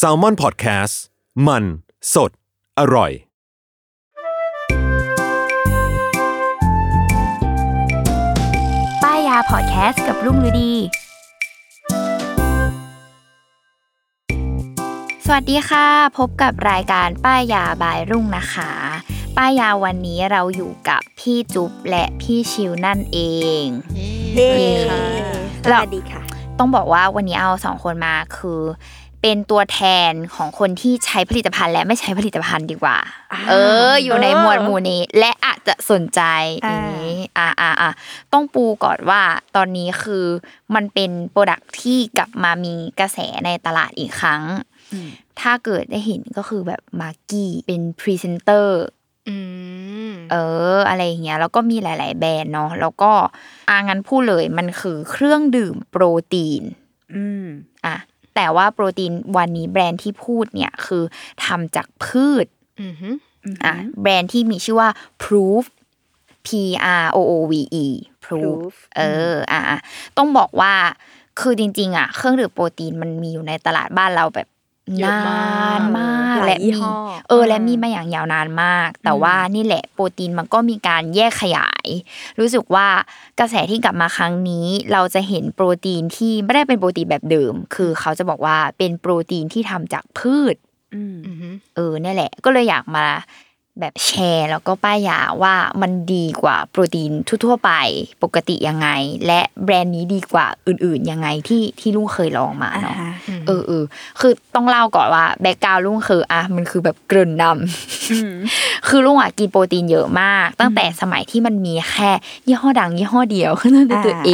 S a l ม o n PODCAST มัน สด อร่อย ป้ายยาพอดแคสต์กับรุ่งฤดี สวัสดีค่ะ พบกับรายการป้ายยาบายรุ่งนะคะ ป้ายยาวันนี้เราอยู่กับพี่จุ๊บและพี่ชิวนั่นเอเย้สวัสดีค่ะ ต้องบอกว่าวันนี้เอาสองคนมาคือเป็นตัวแทนของคนที่ใช้ผลิตภัณฑ์และไม่ใช้ผลิตภัณฑ์ดีกว่า เออ อยู่ในหมวดหมู่นี้ และอาจจะสนใจอันนี้อ่าอ่าอ่าต้องปูก่อนว่าตอนนี้คือมันเป็น product ที่กลับมามีกระแสในตลาดอีกครั้ง ถ้าเกิดได้เห็นก็คือแบบมาร์กี้เป็นพรีเซนเตอร์อืม เออ อะไรอย่างเงี้ยแล้วก็มีหลาย ๆ แบรนด์เนาะแล้วก็อางั้นพูดเลยมันคือเครื่องดื่มโปรตีน อืมอะแต่ว่าโปรตีนวันนี้แบรนด์ที่พูดเนี่ยคือทำจากพืชอืมฮึอะแบรนด์ที่มีชื่อว่า Proof P R O O V E Proof เอออะอะต้องบอกว่าคือจริง ๆ อะ เครื่องดื่มโปรตีนมันมีอยู่ในตลาดบ้านเราแบบ นานมากหลายและยี่มีห้อเออ และมีมาอย่างยาวนานมาก แต่ว่านี่แหละโปรตีนมันก็มีการแยกขยาย รู้สึกว่ากระแสที่กลับมาครั้งนี้ เราจะเห็นโปรตีนที่ไม่ได้เป็นโปรตีนแบบเดิม คือเขาจะบอกว่าเป็นโปรตีนที่ทำจากพืชอืมฮึเออเนี่ยแหละ ก็เลยอยากมา แบบแชร์แล้วก็ป้ายยาว่ามันดีกว่าโปรตีนทั่วๆไปปกติยังไง และแบรนด์นี้ดีกว่าอื่นๆยังไงที่ที่ลุงเคยลองมาเนาะเออเออคือต้องเล่าก่อนว่าแบ็กกราวลุงคืออะมันคือแบบเกริ่นนำคือลุงอะกินโปรตีนเยอะมาก ตั้งแต่สมัยที่มันมีแค่ยี่ห้อดังยี่ห้อเดียวคือนั่นคือตัวเอ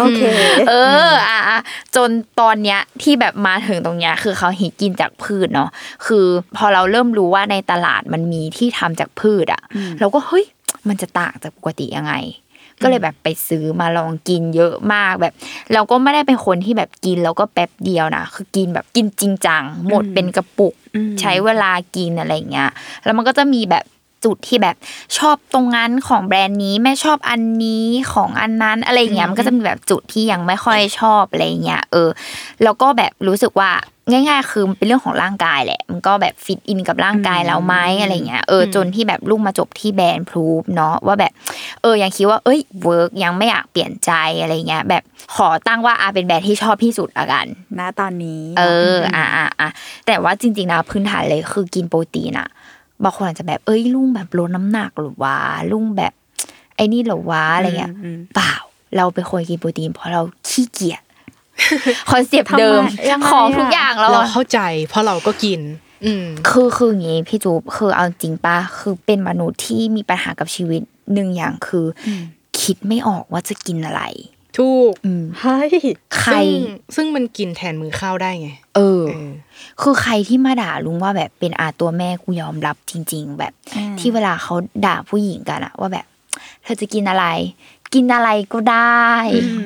โอเคเอออะอะจนตอนเนี้ยที่แบบมาถึงตรงเนี้ยคือเขาหิกินจากพืชเนาะคือพอเราเริ่มรู้ว่าในตลาดมันมีที่ทำจากพืชอะ เราก็เฮ้ยมันจะต่างจากปกติยังไง ก็เลยแบบไปซื้อมาลองกินเยอะมากแบบ เราก็ไม่ได้เป็นคนที่แบบกินแล้วก็แป๊บเดียวนะคือกินแบบกินจริงจังหมดเป็นกระปุก ใช้เวลากินอะไรอย่างเงี้ยแล้วมันก็จะมีแบบ จุดที่แบบชอบตรงนั้นของแบรนด์นี้ไม่ชอบอันนี้ของอันนั้นอะไรอย่างเงี้ยมันก็จะมีแบบจุดที่ยังไม่ค่อยชอบอะไรอย่างเงี้ยเออ แล้วก็แบบรู้สึกว่าง่าย ๆ คือมันเป็นเรื่องของร่างกายแหละ มันก็แบบฟิตอินกับร่างกายเราไหมอะไรเงี้ยเออจนที่แบบลุงมาจบที่แบรนด์พรูฟเนาะว่าแบบ เออยังคิดว่าเอ้ย work ยังไม่อยากเปลี่ยนใจอะไรเงี้ยแบบขอตั้งว่าอาเป็นแบรนด์ที่ชอบที่สุดละกันณตอนนี้ เอออะอะอะแต่ว่าจริง ๆนะพื้นฐานเลยคือกินโปรตีนอะ บางคนอาจจะแบบเอ้ยลุงแบบลดน้ำหนักหรือวะลุงแบบไอ้นี่เหรอวะอะไรเงี้ยเปล่า เราเป็นคนกินโปรตีนเพราะเราขี้เกียจคอนเซปต์เดิมทำไมยังไงอะของทุกอย่างเราเราอะเข้าใจ เพราะเราก็กินอืมคือคืออย่างงี้พี่จุ๊บคือเอาจริงปะคือเป็นมนุษย์ที่มีปัญหากับชีวิตหนึ่งอย่างคืออคิดไม่ออกว่าจะกินอะไร ถูกอืมเฮ้ยใครซึ่งซึ่งมันกินแทนมือข้าวได้ไงเออเออ คือใครที่มาด่าลุงว่าแบบเป็นอาตัวแม่กูยอมรับจริง ๆ แบบ ที่เวลาเขาด่าผู้หญิงกันอะว่าแบบ เธอจะกินอะไร กินอะไรก็ได้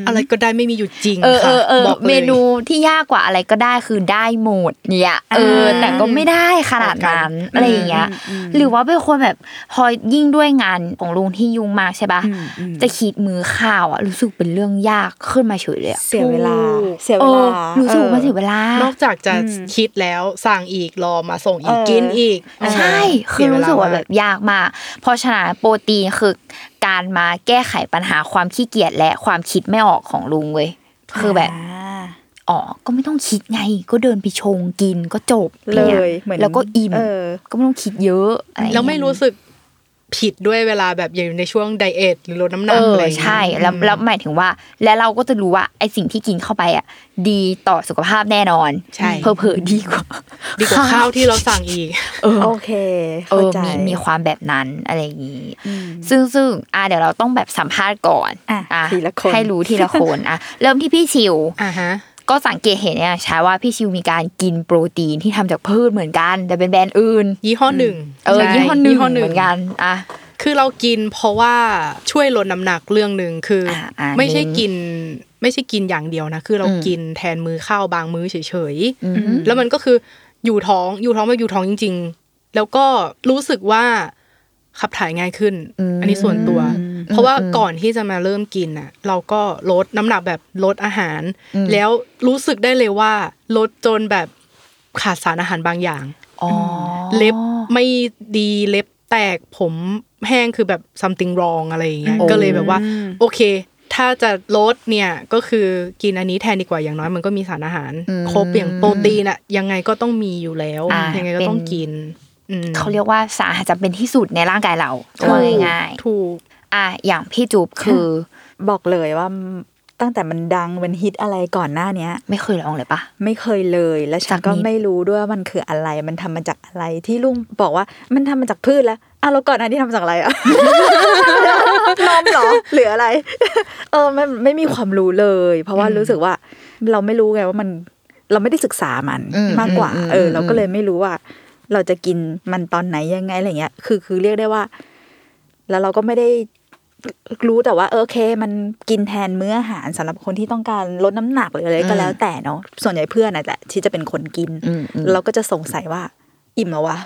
อะไรก็ได้ไม่มีอยู่จริงเออเอค่ะอเออบอกเลยเมนูที่ยากกว่าอะไรก็ได้คือได้หมดเนี่ยเอออ่าแต่ก็ไม่ได้ขนาดนั้นอืมอะไรอย่างเงี้ยอืมหรือว่าเป็นคนแบบพอยิ่งด้วยงานของลุงที่ยุ่งมากใช่ปะอืมอืมจะคิดมือข้าวอะรู้สึกเป็นเรื่องยากขึ้นมาเฉยเลยอะเสียเวลาถูกเสียเอเวอลารู้สึกว่าออเสียเวลา นอกจากจะอืมคิดแล้วสั่งอีกรอมาส่งอีกเออกินอีก ใช่ คือรู้สึกว่าแบบยากมากเพราะฉะนั้นโปรตีนคือ การมาแก้ไขปัญหาความขี้เกียจและความคิดไม่ออกของลุงเว้ยคือแบบาอ๋อก็ไม่ต้องคิดไง ก็เดินไปชงกินก็จบเลนี่ยเหมือนแล้วก็อิ่มเออก็ไม่ต้องคิดเยอะอะไรแล้วไม่รู้สึกผิดด้วยเวลาแบบอยู่ในช่วงไดเอทหรือลดน้ำหเอนักออะไรอย่างเงี้ยใช่แล้วแล้วหมายถึงว่า และเราก็จะรู้ว่าไอสิ่งที่กินเข้าไปอะ ดีต่อสุขภาพแน่นอนใช่เพอเพอๆดีกว่า ดีกว่าข้าวที่เราสั่งอีกโอเคเอเข้าอใจมีมีความแบบนั้นอะไรอย่างนี้อืมซึ่งซึ่งอะเดี๋ยวเราต้องแบบสัมภาษณ์ก่อนอะทีละคนให้รู้ทีละคนอะเริ่มที่พี่ชิวอ่าฮะก็สังเกตเห็นเนี่ยใช้ว่าพี่ชิวมีการกินโปรตีนที่ทำจากพืชเหมือนกัน แต่เป็นแบรนด์อื่น ยี่ห้อหนึ่งเออใช่ยี่ห้อหนึ่งเหมือนกันอะคือเรากินเพราะว่าช่วยลดน้ำหนักเรื่องหนึ่งคืออาอ่าไม่ใช่เน้นกิน ไม่ใช่กินอย่างเดียวนะ คือเราอืมกินแทนมือข้าวบางมื้อเฉยอืมๆแล้วมันก็คือ อยู่ท้องอยู่ท้องแบบอยู่ท้องจริง ๆ แล้วก็รู้สึกว่าขับถ่ายง่ายขึ้น อันนี้ส่วนตัว เพราะว่าก่อนที่จะมาเริ่มกินอะ เราก็ลดน้ำหนักแบบลดอาหาร แล้วรู้สึกได้เลยว่าลดจนแบบขาดสารอาหารบางอย่างอ๋อเล็บไม่ดีเล็บแตกผมแห้งคือแบบ something wrong อะไรอย่างเงี้ยโอ้ก็เลยแบบว่า โอเค ถ้าจะลดเนี่ยก็คือกินอันนี้แทนดีกว่าอย่างน้อยมันก็มีสารอาหาร ครบอย่างโปรตีนอะยังไงก็ต้องมีอยู่แล้วอ่ายัยังไงก็ต้องกินอืมเขาเรียกว่าสารอาหารจำเป็นที่สุดในร่างกายเราถูกว่าง่ายถูกๆอะอย่างพี่จูบคือบอกเลยว่าตั้งแต่มันดังมันฮิตอะไรก่อนหน้าเนี้ย ไม่เคยลองเลยปะไม่เคยเลยและฉันสักก็นิดไม่รู้ด้วยว่ามันคืออะไร มันทำมาจากอะไรที่ลุงบอกว่ามันทำมาจากพืชแล้วอะแล้วก่อนหน้านี้ทำมาจากอะไรอะ นมเหรอหรืออะไร เออมันไม่มีความรู้เลย เพราะว่ารู้สึกว่า เราไม่รู้ไงว่ามันเราไม่ได้ศึกษามันอืมมากกว่าอืมเอออมเราก็เลยไม่รู้ว่า เราจะกินมันตอนไหนยังไงอะไรเงี้ย คือคือเรียกได้ว่า แล้วเราก็ไม่ได้รู้แต่ว่าเออโอเค มันกินแทนมื้ออาหารสำหรับคนที่ต้องการลดน้ำหนักหรืออะไรก็แล้วแต่เนาะส่วนใหญ่เพื่อนน่ะแหละที่จะเป็นคนกินอืมอืมเราก็จะสงสัยว่า อิ่มแล้ววะ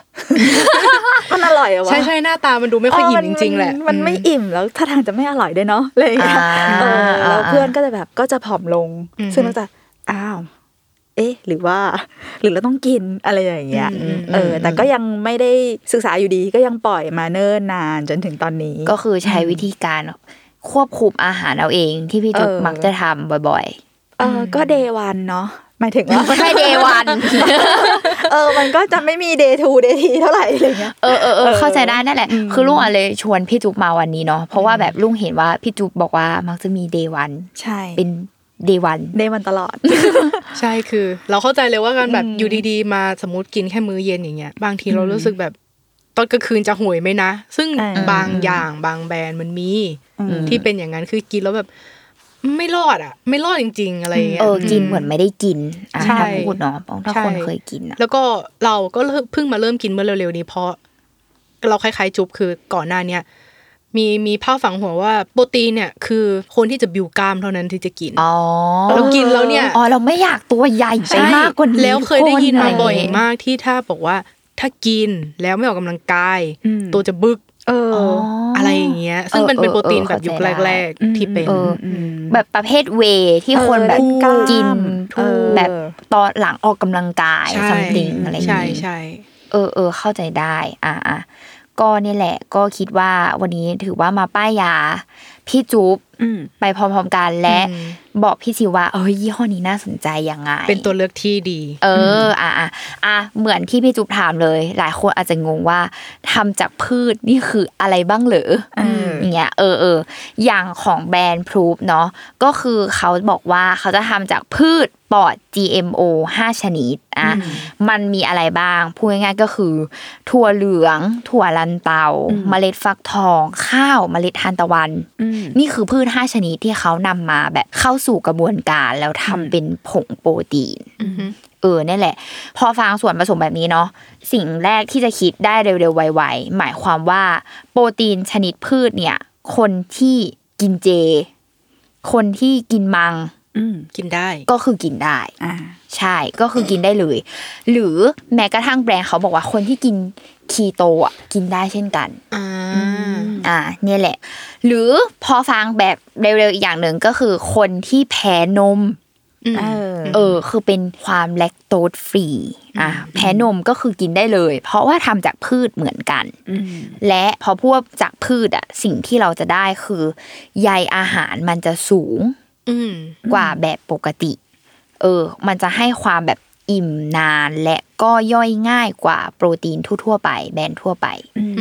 มันอร่อยเหรอวะใช่ใช่หน้าตามันดูไม่ค่อยอิ่มจริงๆแหละมันมันไม่อิ่มแล้วถ้าทางจะไม่อร่อยด้วยเนาะอะไรอย่างเงี้ยอ่าเออแล้วอ่าเพื่อนก็จะแบบก็จะผอมลงอืมซึ่งเราจะอ้าวเอ๊ะ หรือว่า หรือเราต้องกินอะไรอย่างเงี้ยอืมเออ แต่ก็ยังไม่ได้ศึกษาอยู่ดีก็ยังปล่อยมาเนิ่นนานจนถึงตอนนี้ ก็คือใช้วิธีการควบคุมอาหารเอาเองที่พี่จุ๊บเออมักจะทำบ่อยเออก็ day one เนาะหมายถึงว่าๆไม่ใช่ day one เออมันก็จะไม่มี day two day three เท่าไหร่อะไรเงี้ยเออเออเออเข้าใจได้นั่นแหละอืมคือลุงอะเลยชวนพี่จุ๊บมาวันนี้เนาะเพราะว่าแบบลุงเห็นว่าพี่จุ๊บบอกว่ามักจะมีเดวันใช่เป็นเดวันเดย์วันตลอด ใช่คือ เราเข้าใจเลยว่าการแบบอยู่ดีๆ มาสมมติกินแค่มื้อเย็นอย่างเงี้ยบางทีเรารู้สึกแบบตอนกลางคืนจะห่วยไหมนะ ซึ่งอ่าบางอย่างบางแบรนด์มันมีอืมที่เป็นอย่างนั้นคือกินแล้วแบบ ไม่รอดอะ ไม่รอดจริง ๆ อะไรอย่างเงี้ยเออกินเหมือนไม่ได้กินอะใช่ถ้าพูดเนาะถ้าใช่คนเคยกินอะแล้วก็เราก็เริ่มเพิ่งมาเริ่มกินเมื่อเร็วๆนี้เพราะ เราคล้ายๆจุบคือก่อนหน้าเนี้ยมีมีภาพฝังหัวว่าโปรตีนเนี่ยคือคนที่จะบิวกล้ามเท่านั้นที่จะกินอ๋อเรากินแล้วเนี่ยอ๋อเราไม่อยากตัวใหญ่ไปมากกว่านี้แล้วเคยได้ยินมาบ่อยทุกคนมากที่ถ้าบอกว่าถ้ากินแล้วไม่ออกกำลังกายอืมตัวจะบึก เอออ๋ออะไรอย่างเงี้ย ซึ่งมันเป็นโปรตีนแบบยุคแรกๆที่เป็นเอออแบบประเภทเวย์ที่คนแบบเออกินเออแบบตอนหลังออกกำลังกายใช่ซัมติงอะไรอย่างใช่นี้ใช่เออเออเข้าใจได้ อะอะก็นี่แหละ ก็คิดว่าวันนี้ถือว่ามาป้ายยา พี่จุ๊บอืมไปพร้อมๆกันและอืมบอกพี่ซิวว่าเอ้ยยี่ห้อนี้น่าสนใจยังไง เป็นตัวเลือกที่ดี เออ อะอะอะเหมือนที่พี่จุ๊บถามเลย หลายคนอาจจะงงว่าทำจากพืชนี่คืออะไรบ้างเหรอเอออย่างเงี้ยเออเอออย่างของแบรนด์พรูฟเนาะก็คือเขาบอกว่าเขาจะทำจากพืชปลอด GMO 5 ชนิดอะมันมีอะไรบ้างพูดง่ายๆก็คือ ถั่วเหลือง ถั่วลันเตา เมล็ดฟักทอง ข้าวเมล็ดทานตะวันอืมนี่คือพืช5ชนิดที่เขานำมาแบบเข้าสู่กระบวนการแล้วทำเป็นผงโปรตีนเออนี่นแหละ พอฟังส่วนผสมแบบนี้เนาะสิ่งแรกที่จะคิดได้เร็วๆไวๆหมายความว่าโปรตีนชนิดพืชเนี่ย คนที่กินเจ คนที่กินมังอืมกินได้ก็คือกินได้อ่าใช่ก็คือกินได้เลย หรือแม้กระทั่งแบรนด์เขาบอกว่าคนที่กิน คีโตอะกินได้เช่นกันอ่าอ่าเนี่ยแหละ หรือพอฟังแบบเร็วๆอีกอย่างหนึ่งก็คือคนที่แพ้นมเออเออคือเป็นความแลคโตสฟรี อะ แพ้นมก็คือกินได้เลย เพราะว่าทำจากพืชเหมือนกัน และพอพวกจากพืชอะ สิ่งที่เราจะได้คือ ใยอาหารมันจะสูงอืมกว่าแบบปกติ เออ มันจะให้ความแบบ อิ่มนานและก็ย่อยง่ายกว่าโปรตีนทั่วๆไปแบรนด์ทั่วไป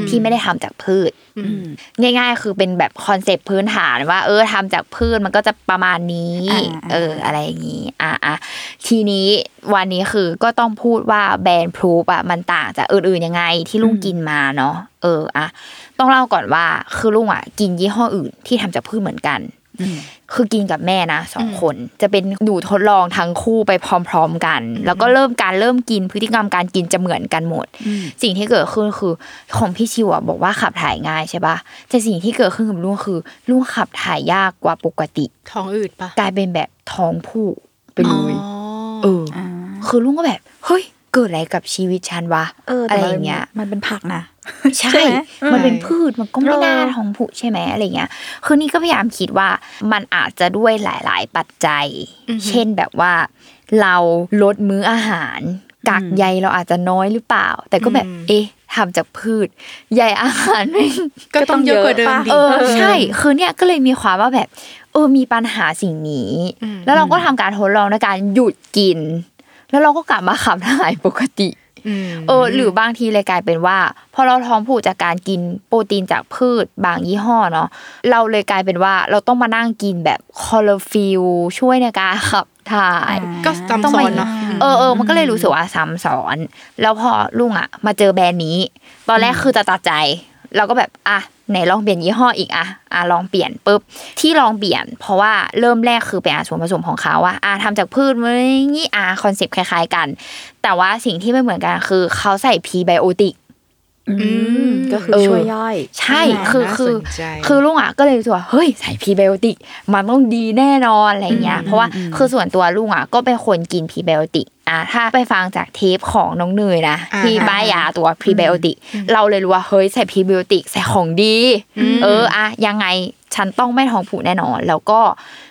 ที่ไม่ได้ทำจากพืชง่าย ๆ คือเป็นแบบคอนเซปต์พื้นฐานว่า เออทำจากพืชมันก็จะประมาณนี้อ่าเออ อะไรอย่างนี้ อะอะทีนี้วันนี้คือก็ต้องพูดว่าแบรนด์พรูฟอะมันต่างจากอื่นๆยังไงที่ลุงกินมาเนาะเอออะต้องเล่าก่อนว่าคือลุงอะ กินยี่ห้ออื่นที่ทำจากพืชเหมือนกัน คือกินกับแม่นะสองคนจะเป็นหนูทดลองทั้งคู่ไปพร้อม ๆกัน แล้วก็เริ่มการเริ่มกินพฤติกรรมการกินจะเหมือนกันหมด สิ่งที่เกิดขึ้นคือของพี่ชิวอะบอกว่าขับถ่ายง่ายใช่ปะแต่สิ่งที่เกิดขึ้นกับลุงคือลุงขับถ่ายยากกว่าปกติท้องอืดปะกลายเป็นแบบท้องผูกไปเลยอ๋อเอออ คือลุงก็แบบเฮ้ย เกิดอะไรกับชีวิตฉันวะเอออะแต่ไรมันอย่างเงี้ย มันเป็นผักนะใช่ใช่ไหมมันเป็นใช่พืชมันก็ไม่น่าเออท้องผุใช่ไหมอะไรเงี้ย คือนี่ก็พยายามคิดว่ามันอาจจะด้วยหลาย ๆ ปัจจัย เช่นแบบว่า เราลดมื้ออาหารกากใยเราอาจจะน้อยหรือเปล่า แต่ก็แบบเอ๊ะทำจากพืชใยอาหารไม่ก็ต้องเยอะกว่าเดิมดิเออใช่คือเนี่ยก็เลยมีความว่าแบบเออมีปัญหาสิ่งนี้ แล้วเราก็ทำการทดลองในการหยุดกิน แล้วเราก็กลับมาขับถ่ายปกติมเออ หรือบางทีเลยกลายเป็นว่าพอเราท้องผูกจากการกินโปรตีนจากพืชบางยี่ห้อเนาะเราเลยกลายเป็นว่าเราต้องมานั่งกินแบบคอลฟิลช่วยในการขับถ่ายก็ซ้ำซ้อนเนาะเออเออมันก็เลยรู้สึกว่าซ้ำซ้อน แล้วพอลุงอะ มาเจอแบรนด์นี้ ตอนแรกคือจะตัดใจ เราก็แบบอะ ไหนลองเปลี่ยนยี่ห้ออีกอะอะลองเปลี่ยนปุ๊บที่ลองเปลี่ยน เพราะว่าเริ่มแรกคือเป็นอาส่วนผสมของเขาว่าอะทำจากพืชมันนี่อะคอนเซปต์คล้าย ๆ กัน แต่ว่าสิ่งที่ไม่เหมือนกันคือเขาใส่พรีไบโอติก ก็คือเออช่วยย่อย ใช่ไหมคือน่าคือสนใจคือลุงอะก็เลยรู้สึกว่าเฮ้ยใส่พรีไบโอติกมันต้องดีแน่นอนอะไรเงี้ย เพราะว่าคือส่วนตัวลุงอะก็เป็นคนกินพรีไบโอติกอะถ้าไปฟังจากเทปของน้องเนยนะอ่าที่ป้ายยาตัวพรีไบโอติกเราเลยรู้ว่าเฮ้ยใส่พรีไบโอติกใส่ของดี เอออะยังไงฉันต้องไม่ท้องผูกแน่นอน แล้วก็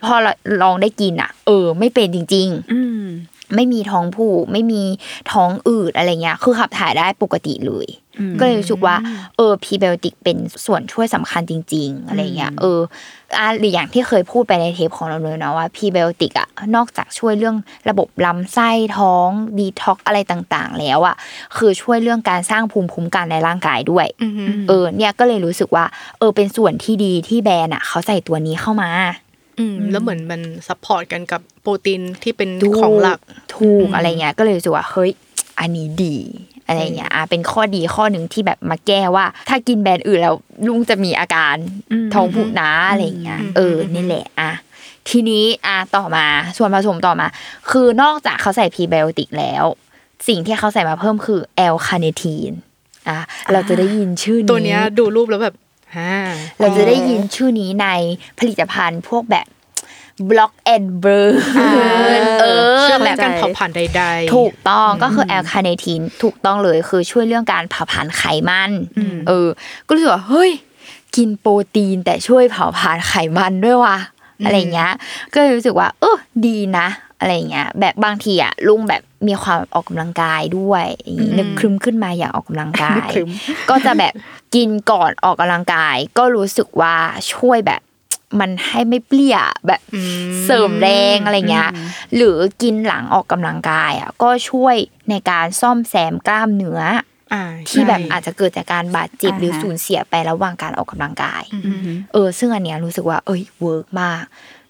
พอเราลองได้กินอะ เออ ไม่เป็นจริงๆอืม ไม่มีท้องผูกไม่มีท้องอืดอะไรเงี้ย คือขับถ่ายได้ปกติเลย ก็เลยรู้สึกว่าเออพรีไบโอติกเป็นส่วนช่วยสำคัญจริง ๆ อะไรเงี้ยเอออะหรืออย่างที่เคยพูดไปในเทปของเราเลยนะว่าพรีไบโอติกอะนอกจากช่วยเรื่องระบบลำไส้ท้องดีท็อกอะไรต่างๆ แล้วอะคือช่วยเรื่องการสร้างภูมิคุ้มกันในร่างกายด้วยอือหือเออเนี่ยก็เลยรู้สึกว่า เออเป็นส่วนที่ดีที่แบรนด์อะเขาใส่ตัวนี้เข้ามา อืมแล้วเหมือนมัน support กันกับโปรตีนที่เป็นของหลักถูกอะไรเงี้ยก็เลยรู้สึกว่าเฮ้ยอันนี้ดีอะไรเงี้ยอะเป็นข้อดีข้อหนึ่งที่แบบมาแก้ว่า ถ้ากินแบรนด์อื่นแล้วลุงจะมีอาการท้องผูกนะอะไรเงี้ยเออนี่แหละอะทีนี้อะต่อมาส่วนผสมต่อมา คือนอกจากเขาใส่พรีไบโอติกแล้ว สิ่งที่เขาใส่มาเพิ่มคือ L-Carnitine อะเราจะได้ยินชื่อนี้ตัวเนี้ยดูรูปแล้วแบบฮ่า เราจะได้ยินชื่อนี้ในผลิตภัณฑ์พวกแบบ block and burn เออช่วยแบเรื่องการเผาผลาญใดๆ ถูกต้องก็คือ L-Carnitine ถูกต้องเลยคือช่วยเรื่องการเผาผลาญไขมันเออ ก็รู้สึกว่าเฮ้ยกินโปรตีนแต่ช่วยเผาผลาญไขมันด้วยว่ะอะไรเงี้ย ก็เลยรู้สึกว่า เออดีนะ อะไรเงี้ยแบบบางทีอะลุงแบบมีความออกกำลังกายด้วยอย่างงี้นึกครึมขึ้นมาอยากออกกำลังกายครึ้มก็จะแบบกินก่อนออกกำลังกาย ก็รู้สึกว่าช่วยแบบมันให้ไม่เพลียแบบเสริมแรงอะไรเงี้ยหรือกินหลังออกกำลังกายอะก็ช่วยในการซ่อมแซมกล้ามเนื้ออ่าที่แบบใช่อาจจะเกิดจากการบาดเจ็บอ่าฮะหรือสูญเสียไประหว่างการออกกำลังกาย เออ ซึ่งอันเนี้ยรู้สึกว่า เอ้ย work มาก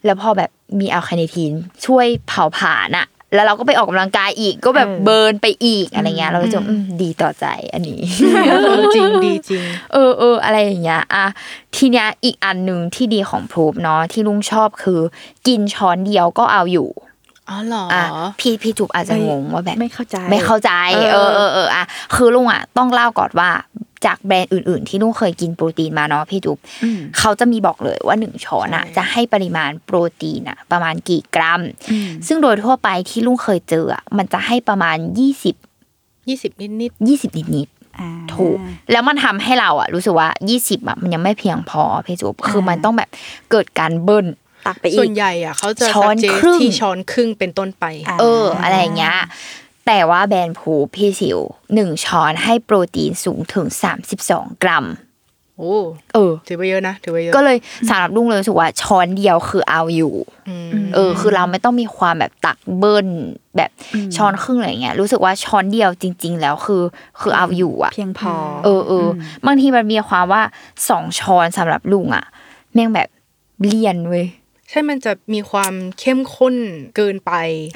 แล้วพอแบบมี L-Carnitine ช่วยเผาผลาญอะแล้วเราก็ไปออกกำลังกายอีกก็แบบ burn ไปอีกอะไรเงี้ยเราก็จะอืมดีต่อใจอันนี้เออจริงดีจริง เออเอออะไรอย่างเงี้ยอะทีเนี้ยอีกอันหนึ่งที่ดีของพรูฟเนาะที่ลุงชอบคือ กินช้อนเดียวก็เอาอยู่อ๋อเหรออะพี่พี่จุบอาจจะงงว่าแบบไม่เข้าใจ ไม่เข้าใจ เอเอออเออเอออะคือลุงอะต้องเล่าก่อนว่า จากแบรนด์อื่น ๆ ที่ลุงเคยกินโปรตีนมาเนาะพี่จุบอืมเขาจะมีบอกเลยว่าหนึ่งช้อนอะใช่จะให้ปริมาณโปรตีนอะ ประมาณกี่กรัมอืมซึ่งโดยทั่วไปที่ลุงเคยเจออะมันจะให้ประมาณ20ยี่สิบนิดนิด20นิดๆอ่าถูกแล้วมันทำให้เราอะรู้สึกว่า20อะมันยังไม่เพียงพอพี่จุ๊บคือมันต้องแบบเกิดการเบิ้ลตักไปๆอีส่วกนใหญ่อะเขาจะช้อน suggest ครึ่งที่ช้อนครึ่งเป็นต้นไปอะเออ อะไรอย่างเงี้ย แต่ว่าแบรนด์ผูพี่สิวหนึ่งช้อนให้โปรตีนสูงถึง32กรัมโอ้เออ ถือว่าเยอะนะถือว่าเยอะก็เลยสำหรับลุงเลยรู้สึกว่าช้อนเดียวคือเอาอยู่อืมเออ คือเราไม่ต้องมีความแบบตักเบิ้ลแบบช้อนครึ่งอะไรอย่างเงี้ยรู้สึกว่าช้อนเดียวจริง ๆ แล้วคือ คือเอาอยู่อะเพียงพอ เออเอออบางทีมันมีความว่าสองช้อนสำหรับลุงอะแม่งแบบเลี่ยนเว้ย ใช่มันจะมีความเข้มข้นเกินไป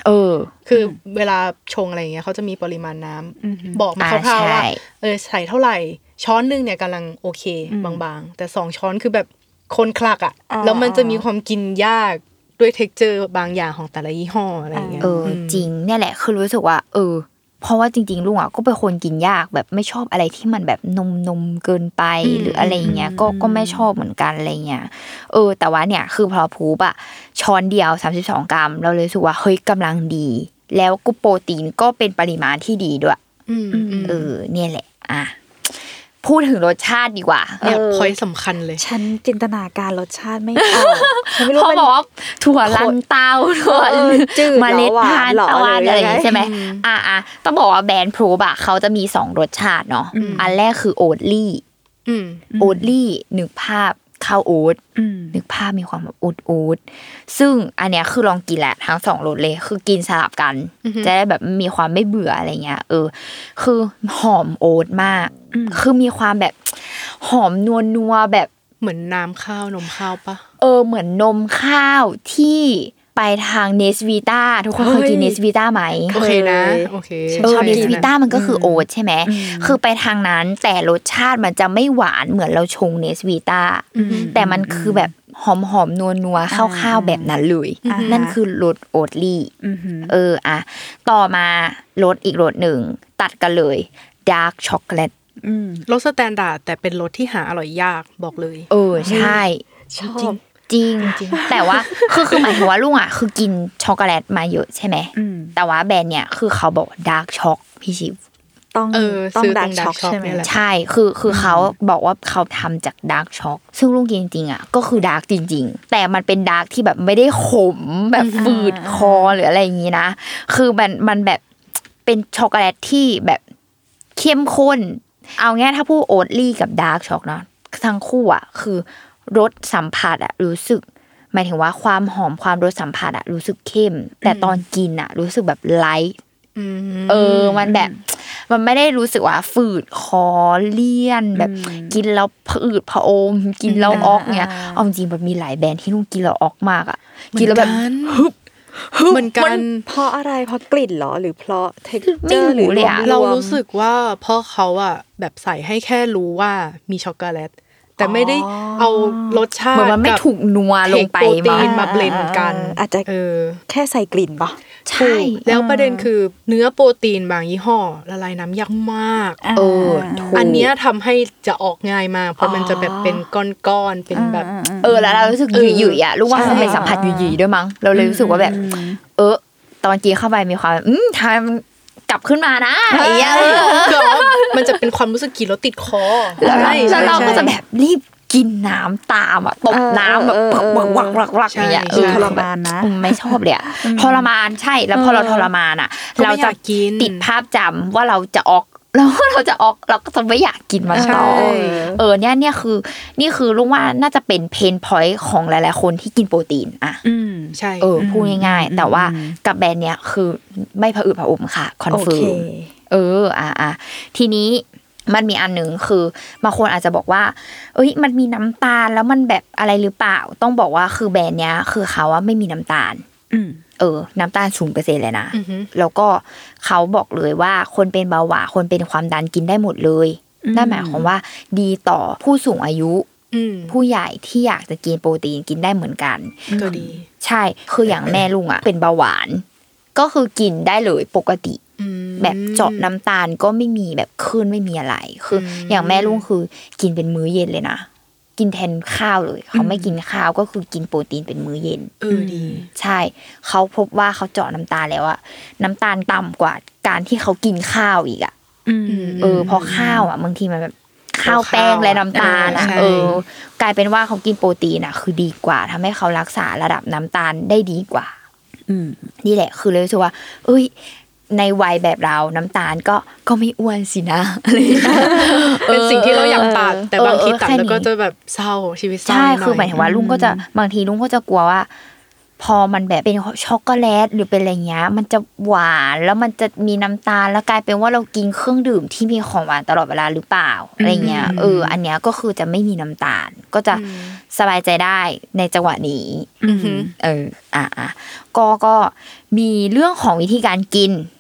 เออ คือเวลาชงอะไรอย่างเงี้ยเขาจะมีปริมาณน้ำบอกมาอ่าคร่าวๆว่าใช่เออใส่เท่าไหร่ ช้อนหนึงเนี่ยกำลังโอเค บางๆ แต่สองช้อนคือแบบคนคลักอะอ่าแล้วมันจะมีความกินยากด้วย texture บางอย่างของแต่ละยี่ห้ออะไรอย่างเงี้ยเออจริงเนี่ยแหละคือรู้สึกว่า เออ เพราะว่าจริง ๆลุงอะก็เป็นคนกินยากแบบไม่ชอบอะไรที่มันแบบนมนมๆเกินไปหรืออะไรอย่างเงี้ยก็ก็ไม่ชอบเหมือนกันอะไรเงี้ยเออ แต่ว่าเนี่ยคือพอพูบอะช้อนเดียว 32 กรัม เราเลยรู้สึกว่าเฮ้ยกำลังดี แล้วก็โปรตีนก็เป็นปริมาณที่ดีด้วยอืมอืมเออเนี่ยแหละ อะ พูดถึงรสชาติดีกว่าเนี่ยเออพอยสำคัญเลย ฉันจินตนาการรสชาติไม่ออกฉันไม่รู้เขามันบอกว่าถั่วลันเตาถั่วเออจืดเหรอเมล็ดหวาทานนเหรอตะวันหรืออะไรยังไงอย่างงี้ใช่ไหมอะอะต้องบอกว่าแบรนด์พรูบะเขาจะมีสองรสชาติเนาะอันแรกคือโอทลี่อืมโอทลี่นึกภาพข้าวโอ๊ตอืมนึกภาพมีความแบบอูดอูดซึ่งอันเนี้ยคือลองกินแหละทั้งสองรสเลย คือกินสลับกัน จะได้แบบมีความไม่เบื่ออะไรเงี้ย เออ คือหอมโอ๊ตมาก คือมีความแบบหอมนัวนัวๆแบบเหมือนน้ำข้าวนมข้าวปะเออเหมือนนมข้าวที่ไปทางเนสวีตาทุกคนเคยกินเฮ้เนยสวีตาไหมโอเคนะเคยโอเคฉันเออชอบเนกิสนวีอะต้ามันก็คือโอ๊ตใช่ไหมคือไปทางนั้นแต่รสชาติมันจะไม่หวานเหมือนเราชงเนสวีต้าแต่มันคือแบบหอมหอมนัวนัวๆข้าวๆแบบนั้นเลยอ่าฮะนั่นคือรสโอ๊ตลี่อือหือเอออะต่อมารสอีกรสหนึ่งตัดกันเลยดาร์กช็อกโกแลตอืม รสสแตนดาร์ดแต่เป็นรสที่หาอร่อยยากบอกเลย เออใช่ชอบจริงแต่ว่าคือคือหมายถึงว่าลุงอะคือกินช็อกโกแลตมาเยอะใช่ไหมอืมแต่ว่าแบรนด์เนี่ยคือเขาบอกดาร์กช็อกพี่ชิวต้องเออต้องซื้อดัตกรงช็อก dark shock ใช่ไหมเนี่ยแหละใช่คือคือเขาบอกว่าเขาทำจากดาร์กช็อกซึ่งลุงกินจริงๆอะก็คือดาร์กจริง ๆ แต่มันเป็นดาร์กที่แบบไม่ได้ขมแบบฝืดคอหรืออะไรอย่างนี้นะ คือมันมันแบบเป็นช็อกโกแลตที่แบบเข้มข้น เอาง่ายถ้าพูดโอ๊ตลี่กับ dark choc เนาะทั้งคู่อะคือรสสัมผัสอะรู้สึกหมายถึงว่าความหอมความรสสัมผัสอะรู้สึกเข้ม แต่ตอนกินอะ รู้สึกแบบ lightอืมเออ มันแบบ มันไม่ได้รู้สึกว่าฝืดคอเลี่ยน แบบกินแล้วผะอืดผะอมกินแล้วออกเนี้ยเอาจริงๆมันมีหลายแบรนด์ที่นุ่งกินแล้วออกมากอะ กินแล้วแบบ เหมือนกันเพราะอะไรเพราะกลิ่นเหรอหรือเพราะเท็กไม่เจอรู้ร์หรือเลยอะวมๆเรารู้สึกว่าเพราะเขาอะแบบใส่ให้แค่รู้ว่ามีช็อกโกแลต แต่ไม่ได้เอารสชาเหมือนติมันไม่กับถูกนัวลงไปเทคโปรตีมานมาเบลนด์กัน อาจจะเออแค่ใส่กลิ่นปะใช่แล้วประเด็นคือเนื้อโปรตีนบางยี่ห้อละลายน้ำยากมากเออถูกอันเนี้ยทำให้จะออกง่ายมากเพราะมันจะแบบเป็นก้อนๆเป็นแบบ เออแล้วเรารู้สึกหยุ่ยๆอะรู้ว่าคงเป็นสัมผัสหยุ่ยๆด้วยมั้งเราเลยรู้สึกว่าแบบ เออตอนกินเข้าไปมีความอืมทำไมมัน กลับขึ้นมานะไอ้เงี้ยเออคือว่ามันจะเป็นความรู้สึกกินแล้วติดคอแล้วเราใช่แล้วเราใช่ก็จะแบบรีบกินน้ำตามอะตบน้ำแบบเออเออเออวักวักวักวักใช่อย่างเงี้ยใช่เออทรมานนะอืมไม่ชอบเลยอะทรมานใช่แล้วพอเราทรมานอะก็ไม่เราจะอยากกินติดภาพจำว่าเราจะอ้วก แล้วเราจะอ้วกเราก็จะไม่อยากกินมันต่อใช่เออเนี่ยเนี่ยคือ นี่คือลุงว่าน่าจะเป็น pain point ของหลาย ๆ คนที่กินโปรตีนอะอืมใช่เออพูดง่ายๆ แต่ว่ากับแบรนด์เนี้ยคือไม่ผะอืดผะอมค่ะ confirm โอเคเอออะอะทีนี้มันมีอันหนึ่งคือบางคนอาจจะบอกว่า เอ้ย มันมีน้ำตาลแล้วมันแบบอะไรหรือเปล่า ต้องบอกว่าคือแบรนด์เนี้ย คือเขาว่าไม่มีน้ำตาล อืม เออ น้ำตาลศูนย์เปอร์เซ็นเลยนะอือฮึแล้วก็เขาบอกเลยว่าคนเป็นเบาหวานคนเป็นความดันกินได้หมดเลยนั่นหมายความว่าดีต่อผู้สูงอายุอืมผู้ใหญ่ที่อยากจะกินโปรตีนกินได้เหมือนกันก็ดี ใช่คืออย่างแม่ลุงอะ เป็นเบาหวาน ก็คือกินได้เลยปกติอืมแบบเจาะน้ำตาลก็ไม่มีแบบขึ้นไม่มีอะไร คืออมอย่างแม่ลุงคือกินเป็นมื้อเย็นเลยนะ กินแทนข้าวเลย เขาไม่กินข้าวก็คือกินโปรตีนเป็นมื้อเย็นเออดี ใช่ เขาพบว่าเขาเจาะน้ำตาลแล้วอะน้ำตาลต่ำกว่าการที่เขากินข้าวอีกอะอืมเออเพอข้าวอะบางทีมันแบบข้าวแป้งและน้ำตาลอะใช่เออ กลายเป็นว่าเขากินโปรตีนอะคือดีกว่าทำให้เขารักษาระดับน้ำตาลได้ดีกว่าอืมนี่แหละ คือเลยรู้สึกว่า เอ้ย ในวัยแบบเราน้ำตาลก็ก็ไม่อ้วนสินะอะไรอย่างเงี้ยเป็นสิ่งที่เราอยากตัดแต่เออบางทีเออตัดแค่แล้วก็นี้จะแบบเศร้าชีวิตเศร้าใช่หน่คือหมายถึงว่าลุงก็จะบางทีลุงก็จะกลัวว่า พอมันแบบเป็นช็อกโกแลตหรือเป็นอะไรเงี้ย มันจะหวานแล้วมันจะมีน้ำตาลแล้วกลายเป็นว่าเรากินเครื่องดื่มที่มีของหวานตลอดเวลาหรือเปล่าอะไรเงี้ยเอออันเนี้ยก็คือจะไม่มีน้ำตาล ก็จะสบายใจได้ในจังหวะนี้อือหือเอออะอะก็ก็มีเรื่องของวิธีการกินอืม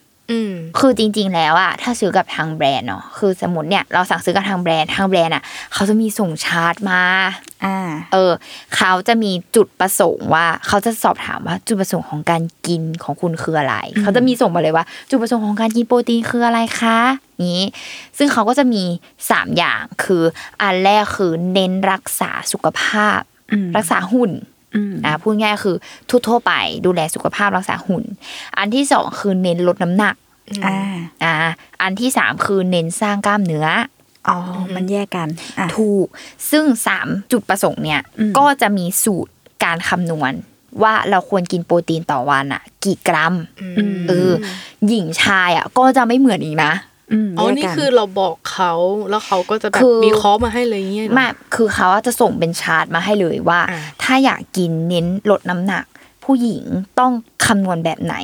คือจริง ๆ แล้วอะถ้าซื้อกับทางแบรนด์เนาะคือสมมติเนี่ยเราสั่งซื้อกับทางแบรนด์ทางแบรนด์อะเขาจะมีส่งชาร์ตมาอ่าเออ เขาจะมีจุดประสงค์ว่า เขาจะสอบถามว่าจุดประสงค์ของการกินของคุณคืออะไร เขาจะมีส่งมาเลยว่า จุดประสงค์ของการกินโปรตีนคืออะไรคะนี้ ซึ่งเขาก็จะมีสามอย่างคืออันแรกคือเน้นรักษาสุขภาพอืมรักษาหุ่น อืมอ่าพูดง่ายๆคือทั่วๆไปดูแลสุขภาพรักษาหุ่น อันที่สองคือเน้นลดน้ำหนักอ่าอ่าอันที่สามคือเน้นสร้างกล้ามเนื้ออ๋อ มันแยกกันอะถูก ซึ่งสามจุดประสงค์เนี่ยอืมก็จะมีสูตรการคำนวณ ว่าเราควรกินโปรตีนต่อวันอะ กี่กรัมเออหญิงชายอะ ก็จะไม่เหมือนอีกนะอืมอ๋อแยกนี่กันคือเราบอก เขาแล้วเขาก็จะแบบคือมีคอร์สมาให้เลยเงี้ยเหรอไมาคือเขาจะส่งเป็นชาร์ตมาให้เลยว่าอ่าถ้าอยากกินเน้นลดน้ำหนัก ผู้หญิงต้องคำนวณแบบไหน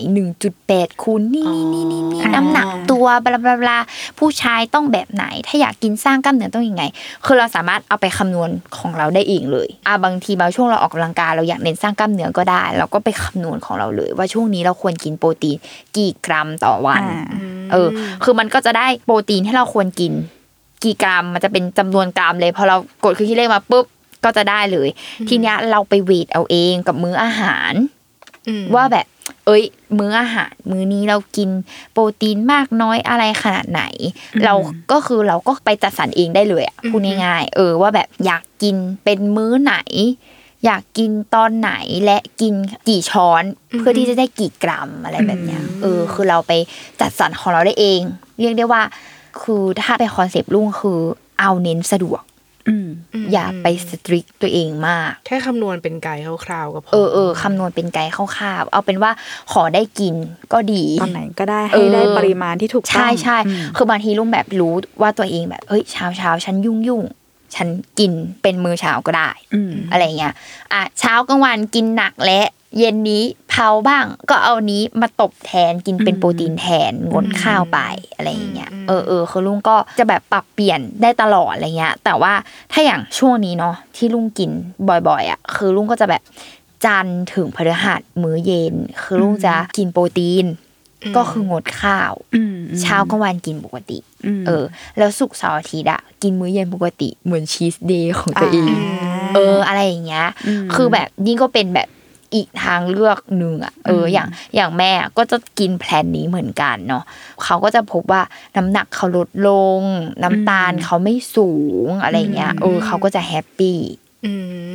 1.8คูณนี่นี่นี่นี่อ๋อน้ำหนักตัวบลาบลาบลาผู้ชายต้องแบบไหน ถ้าอยากกินสร้างกล้ามเนื้อต้องยังไง คือเราสามารถเอาไปคำนวณของเราได้เองเลยอะบางทีบางช่วงเราออกกำลังกายเราอยากเน้นสร้างกล้ามเนื้อก็ได้ เราก็ไปคำนวณของเราเลย ว่าช่วงนี้เราควรกินโปรตีนกี่กรัมต่อวันอ่าเออ คือมันก็จะได้โปรตีนที่เราควรกินกี่กรัมมันจะเป็นจำนวนกรัมเลยพอเรากดเครื่องคิดเลขมาปุ๊บ ก็จะได้เลย ทีเนี้ยเราไปเวทเอาเองกับมื้ออาหารอืมว่าแบบ เอ้ย มื้ออาหาร มื้อนี้เรากินโปรตีนมากน้อยอะไรขนาดไหน เราก็คือเราก็ไปจัดสรรเองได้เลยอะพูดง่ายๆเออว่าแบบอยากกินเป็นมื้อไหน อยากกินตอนไหนและกินกี่ช้อนเพื่อที่จะได้กี่กรัมอะไรแบบเนี้ยเออ คือเราไปจัดสรรของเราได้เอง เรียกได้ว่า คือถ้าไป concept ลุงคือเอาเน้นสะดวก อืมอย่าไป strict ตัวเองมาก แค่คำนวณเป็นไกด์คร่าวๆก็พอเออเออคำนวณเป็นไกด์คร่าวๆเอาเป็นว่าขอได้กินก็ดีตอนไหนก็ได้เออให้ได้ปริมาณที่ถูกต้องใช่ใช่อืมคือบางทีลุงแบบรู้ว่าตัวเองแบบเฮ้ยเช้าเช้าฉันยุ่งยุ่งฉันกินเป็นมื้อเช้าก็ได้อืมอะไรเงี้ยอะเช้ากลางวันกินหนักและ เย็นนี้เผาบ้าง ก็เอานี้มาตบแทนกินเป็นโปรตีนแทนงดข้าวไปอะไรอย่างเงี้ยเออเออคือลุงก็จะแบบปรับเปลี่ยนได้ตลอดอะไรเงี้ย แต่ว่าถ้าอย่างช่วงนี้เนาะที่ลุงกินบ่อยๆอะคือลุงก็จะแบบจันทร์ถึงพฤหัสมื้อเย็น คือลุงจะกินโปรตีน ก็คืองดข้าวอืมเช้ากลางวันกินปกติมเออ แล้วสุกร์เสาร์อาทิตย์อะกินมื้อเย็นปกติเหมือนชีสเดย์ของตัวเองอ่าเอออะไรอย่างเงี้ยอืมคือแบบนี่ก็เป็นแบบ อีกทางเลือกหนึ่งอะเอออย่างอย่างแม่ก็จะกินแพลนนี้เหมือนกันเนาะเขาก็จะพบว่าน้ำหนักเขาลดลง น้ำตาลเขาไม่สูงอะไรอย่างเงี้ยเออเขาก็จะแฮปปี้อื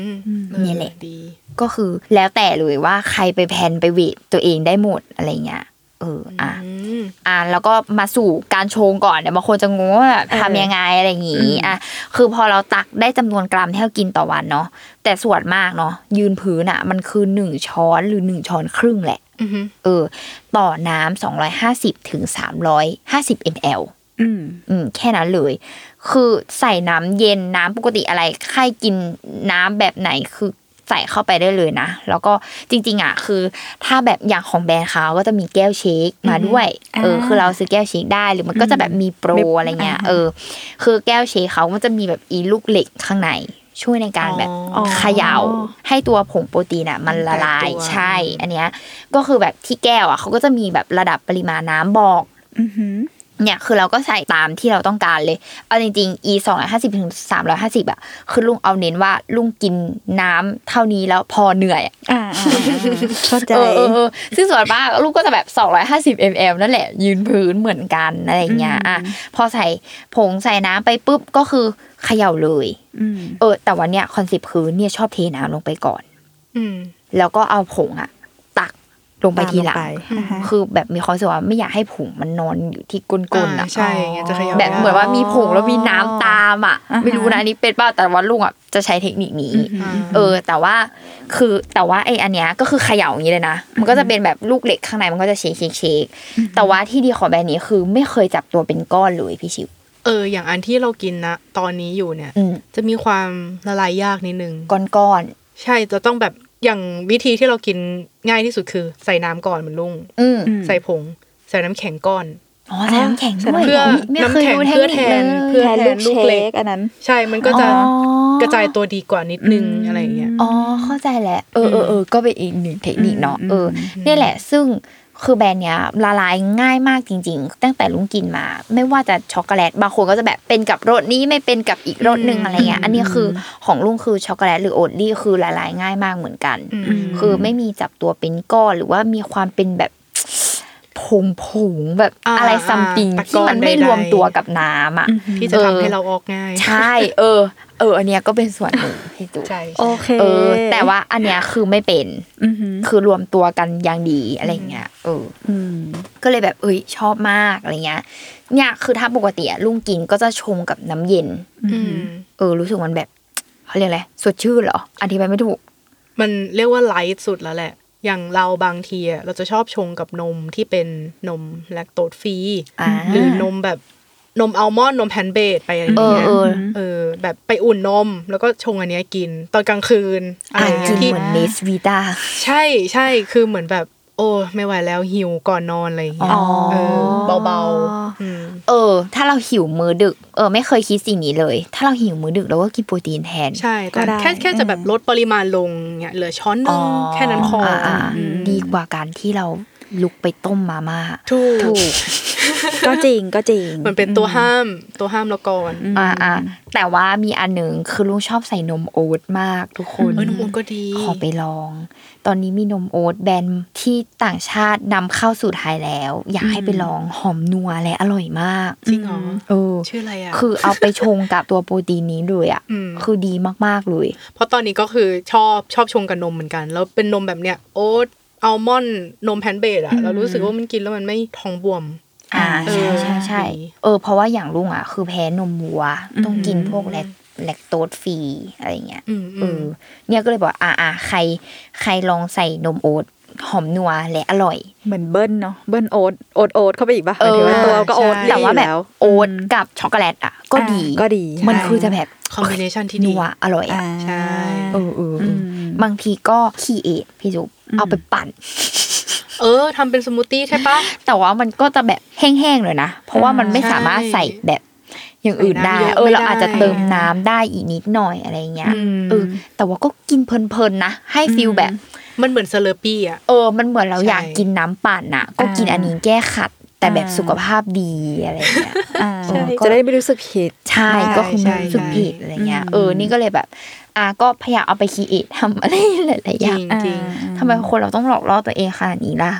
มเออนี่แหละดีก็คือแล้วแต่เลยว่าใครไปแพลนไปเวทตัวเองได้หมดอะไรเงี้ย เอออะอืมอะแล้วก็มาสู่การชงก่อนเดี๋ยวบางคนจะงงว่าแบบทำยังไงอะไรอย่างงี้อะคือพอเราตักได้จำนวนกรัมที่เรากินต่อวันเนาะแต่ส่วนมากเนาะยืนพื้นอะ มันคือหนึ่งช้อนหรือหนึ่งช้อนครึ่งแหละอือฮึเออ ต่อน้ำสองร้อยห้าสิบถึงสามร้อยห้าสิบมลอืมอืมแค่นั้นเลย คือใส่น้ำเย็นน้ำปกติอะไร ใครกินน้ำแบบไหนคือ ใส่เข้าไปได้เลยนะ แล้วก็จริง ๆอะคือถ้าแบบอย่างของแบรนด์เขาก็จะมีแก้วเชคมาด้วยเอออ่าคือเราซื้อแก้วเชคได้หรือมันก็จะแบบมีโปรมีอะไรเงี้ยอ่าเออ คือแก้วเชคเขามันจะมีแบบอีลูกเหล็กข้างในช่วยในการแบบอ๋อเขย่าให้ตัวผงโปรตีนอะมันละลายแตกตัวใช่ อันเนี้ยก็คือแบบที่แก้วอะเขาก็จะมีแบบระดับปริมาณน้ำบอกอือหือ เนี่ยคือเราก็ใส่ตามที่เราต้องการเลย เอาจริงๆ e สองร้อยห้าสิบถึงสามร้อยห้าสิบอะคือลุงเอาเน้นว่าลุงกินน้ำเท่านี้แล้วพอเหนื่อยอะอ่าอ่าอ่าเข้าใจเออเออเออซึ่งส่วนมากลูกก็จะแบบสองร้อยห้าสิบ ml นั่นแหละ ยืนพื้นเหมือนกันอะไรอย่างเงี้ยอะพอใส่ผงใส่น้ำไปปุ๊บก็คือเขย่าเลยอืมเออ แต่วันเนี้ย concept คือเนี่ยชอบเทน้ำลงไปก่อน อืมแล้วก็เอาผงอะตัก ลงไปทีหลังตามลงไปอ่าฮะคือแบบมีความรู้สึกว่าไม่อยากให้ผงมันนอนอยู่ที่ก้นๆอ่าอะใช่อย่างเงี้ยจะเขย่าแบบเหมือนว่ามีผงแล้วมีน้ำตามอะอ่าฮะไม่รู้นะอันนี้เป็นเปล่าแต่ว่าลุงอะจะใช้เทคนิคนี้อ่าเออ แต่ว่าคือแต่ว่าไออันเนี้ยก็คือเขย่าอย่างนี้เลยนะ มันก็จะเป็นแบบลูกเหล็กข้างในมันก็จะ shake shake shakeแต่ว่าที่ดีของแบรนด์นี้คือไม่เคยจับตัวเป็นก้อนเลยพี่ชิวเอออย่างอันที่เรากินนะตอนนี้อยู่เนี่ยอืมจะมีความละลายยากนิดนึงก้อนก้อนใช่จะต้องแบบ อย่างวิธีที่เรากินง่ายที่สุดคือ ใส่น้ำก่อนเหมือนลุงๆอืมใส่ผง ใส่น้ำแข็งก้อนอ๋อใส่น้ำแข็งด้วยเพื่อไม่เคยน้ำแข็งรู้เทคเพื่อนิแทคเลนยเพื่อแทนแทลูนกลูกเชเล็กคอันนั้น ใช่มันก็จะอ๋อกระจายตัวดีกว่านิดนึงอะไรอย่างเงี้ยอ๋อเข้าใจแหละเออเออเออก็เป็นอีกหนึ่งเทคนิคเนาะเออเนี่ยแหละซึ่ง คือแบรนด์เนี้ยละลายง่ายมากจริง ๆ ตั้งแต่ลุงกินมา ไม่ว่าจะช็อกโกแลตบางคนก็จะแบบเป็นกับรสนี้ไม่เป็นกับอีกรสหนึ่งอะไรเงี้ย อันนี้คือของลุงคือช็อกโกแลตหรือโอทลี่คือละลายง่ายมากเหมือนกันอืมคือไม่มีจับตัวเป็นก้อนหรือว่ามีความเป็นแบบ ผงผงๆแบบอ่าอะไรซัมติงตะกที่อนมันไม่ใดๆรวมตัวกับน้ำอะที่จะเออทำให้เราออกง่าย ใช่ เออ เออ อันเนี้ยก็เป็นส่วนหนึ่งพี่จุใช่โอใช่เคเออ แต่ว่าอันเนี้ยคือไม่เป็นอือหือคือรวมตัวกันอย่างดีอะไรเงี้ยเอออืมก็เลยแบบเอ้ยชอบมากอะไรเงี้ย เนี่ยคือถ้าปกติอะลุงกินก็จะชงกับน้ำเย็นอืมเออ รู้สึกมันแบบเขาเรียกอะไรสดชื่นเหรออธิบายไม่ถูกมันเรียกว่า light สุดแล้วแหละ อย่างเราบางทีอะเราจะชอบชงกับนมที่เป็นนม lactose free อ่าหรือนมแบบนมอัลมอนด์นม plant-based ไปอะไรอย่างเออเงี้ยเออเออ แบบไปอุ่นนม แล้วก็ชงอันเนี้ยกิน ตอนกลางคืนอะไรอ่าอย่างกิเงี้นยที่เหมือนเนสวีตาใช่ใช่คือเหมือนแบบ โอ้ไม่ไหวแล้วหิวก่อนนอนอะไรอย่างเงี้ยอ๋อเออเบาๆอืม เออ ถ้าเราหิวมื้อดึก เออ ไม่เคยคิดสิ่งนี้เลย ถ้าเราหิวมื้อดึกเราก็กินโปรตีนแทน ใช่แต่ก็ได้แค่แค่จะแบบลดปริมาณลงเนี่ยเหลือช้อนหนึงแค่นั้นพอออ่าอืมดีกว่าการที่เราลุกไปต้มมาม่าถูกถูกก็จริงก็จริง มันเป็นตัวห้ามตัวห้ามเราก่อนอ่าอ่าแต่ว่ามีอันหนึ่งคือลุงชอบใส่นมโอ๊ตมากทุกคนเอ้ยนมโอ๊ตก็ดีขอไปลอง ตอนนี้มีนมโอ๊ตแบรนด์ที่ต่างชาตินำเข้าสู่ไทยแล้ว อยากให้ไปลองหอมนัวและอร่อยมากจริงเหรอเออชื่ออะไรอะคือเอาไปชงกับตัวโปรตีนนี้เลยอะอืมคือดีมากๆเลย เพราะตอนนี้ก็คือชอบชอบชงกับนมเหมือนกัน แล้วเป็นนมแบบเนี้ยโอ๊ตอัลมอนด์นม plant-based อะเรารู้สึกว่ามันกินแล้วมันไม่ท้องบวมอ่าเอใช่อใช่ใช่ดีเออเพราะว่าอย่างลุงอะ คือแพ้นมวัวต้องกินพวกแลค แลคโตสฟรีอะไรเงี้ยอืมเออืมอเนี่ยก็เลยบอกอ่าอ่าใคร ใครลองใส่นมโอ๊ตหอมนัวและอร่อย เหมือนเบิ้ลเนาะเบิ้ลโอ๊ตโอ๊ตโอ๊ตเข้าไปอีกป่ะหเอมายอถึงว่าตัวก็โอ๊ตใช่แต่ว่าแบบอยู่ล้โอ๊ตกับช็อกโกแลตอะก็ดีอ่าก็ดี มันใช่คือจะแบบคอมบิเนชันที่นัดีวอร่อยอ่าอะใช่เออเออเอออมบางทีก็คีเอทพี่จุ๊บเอาไปปั่นเออทำเป็นสมูทตี้ใช่ปะแต่ว่ามันก็จะแบบแห้งๆเลยนะ เพราะว่ามันไม่ใช่สามารถใส่แบบ อย่างอื่นได้ใส่น้ำเยอะเออไม่เราอาจจะได้เติมน้ำได้อีกนิดหน่อยอะไรเงี้ยอืมเออแต่ว่าก็กินเพลินๆนะ ให้ feel แบบ มันเหมือน Slurpee อะเออ มันเหมือนเราใช่อยากกินน้ำปั่นน่ะ ก็กินอันนี้แก้ขัด แต่แบบสุขภาพดีอะไรเงี้ยอ่าใช่จะได้ไม่รู้สึกผิดใช่ใช่ก็คือไม่ใช่รู้สึกใช่ผิดอะไรเงี้ยอืมเออนี่ก็เลยแบบ อะก็พยายามเอาไป create ทำอะไรหลายๆจอริย่างงจริงทำไมคนเราต้องหลอกล่อตัวเองขนาดนี้ล่ะ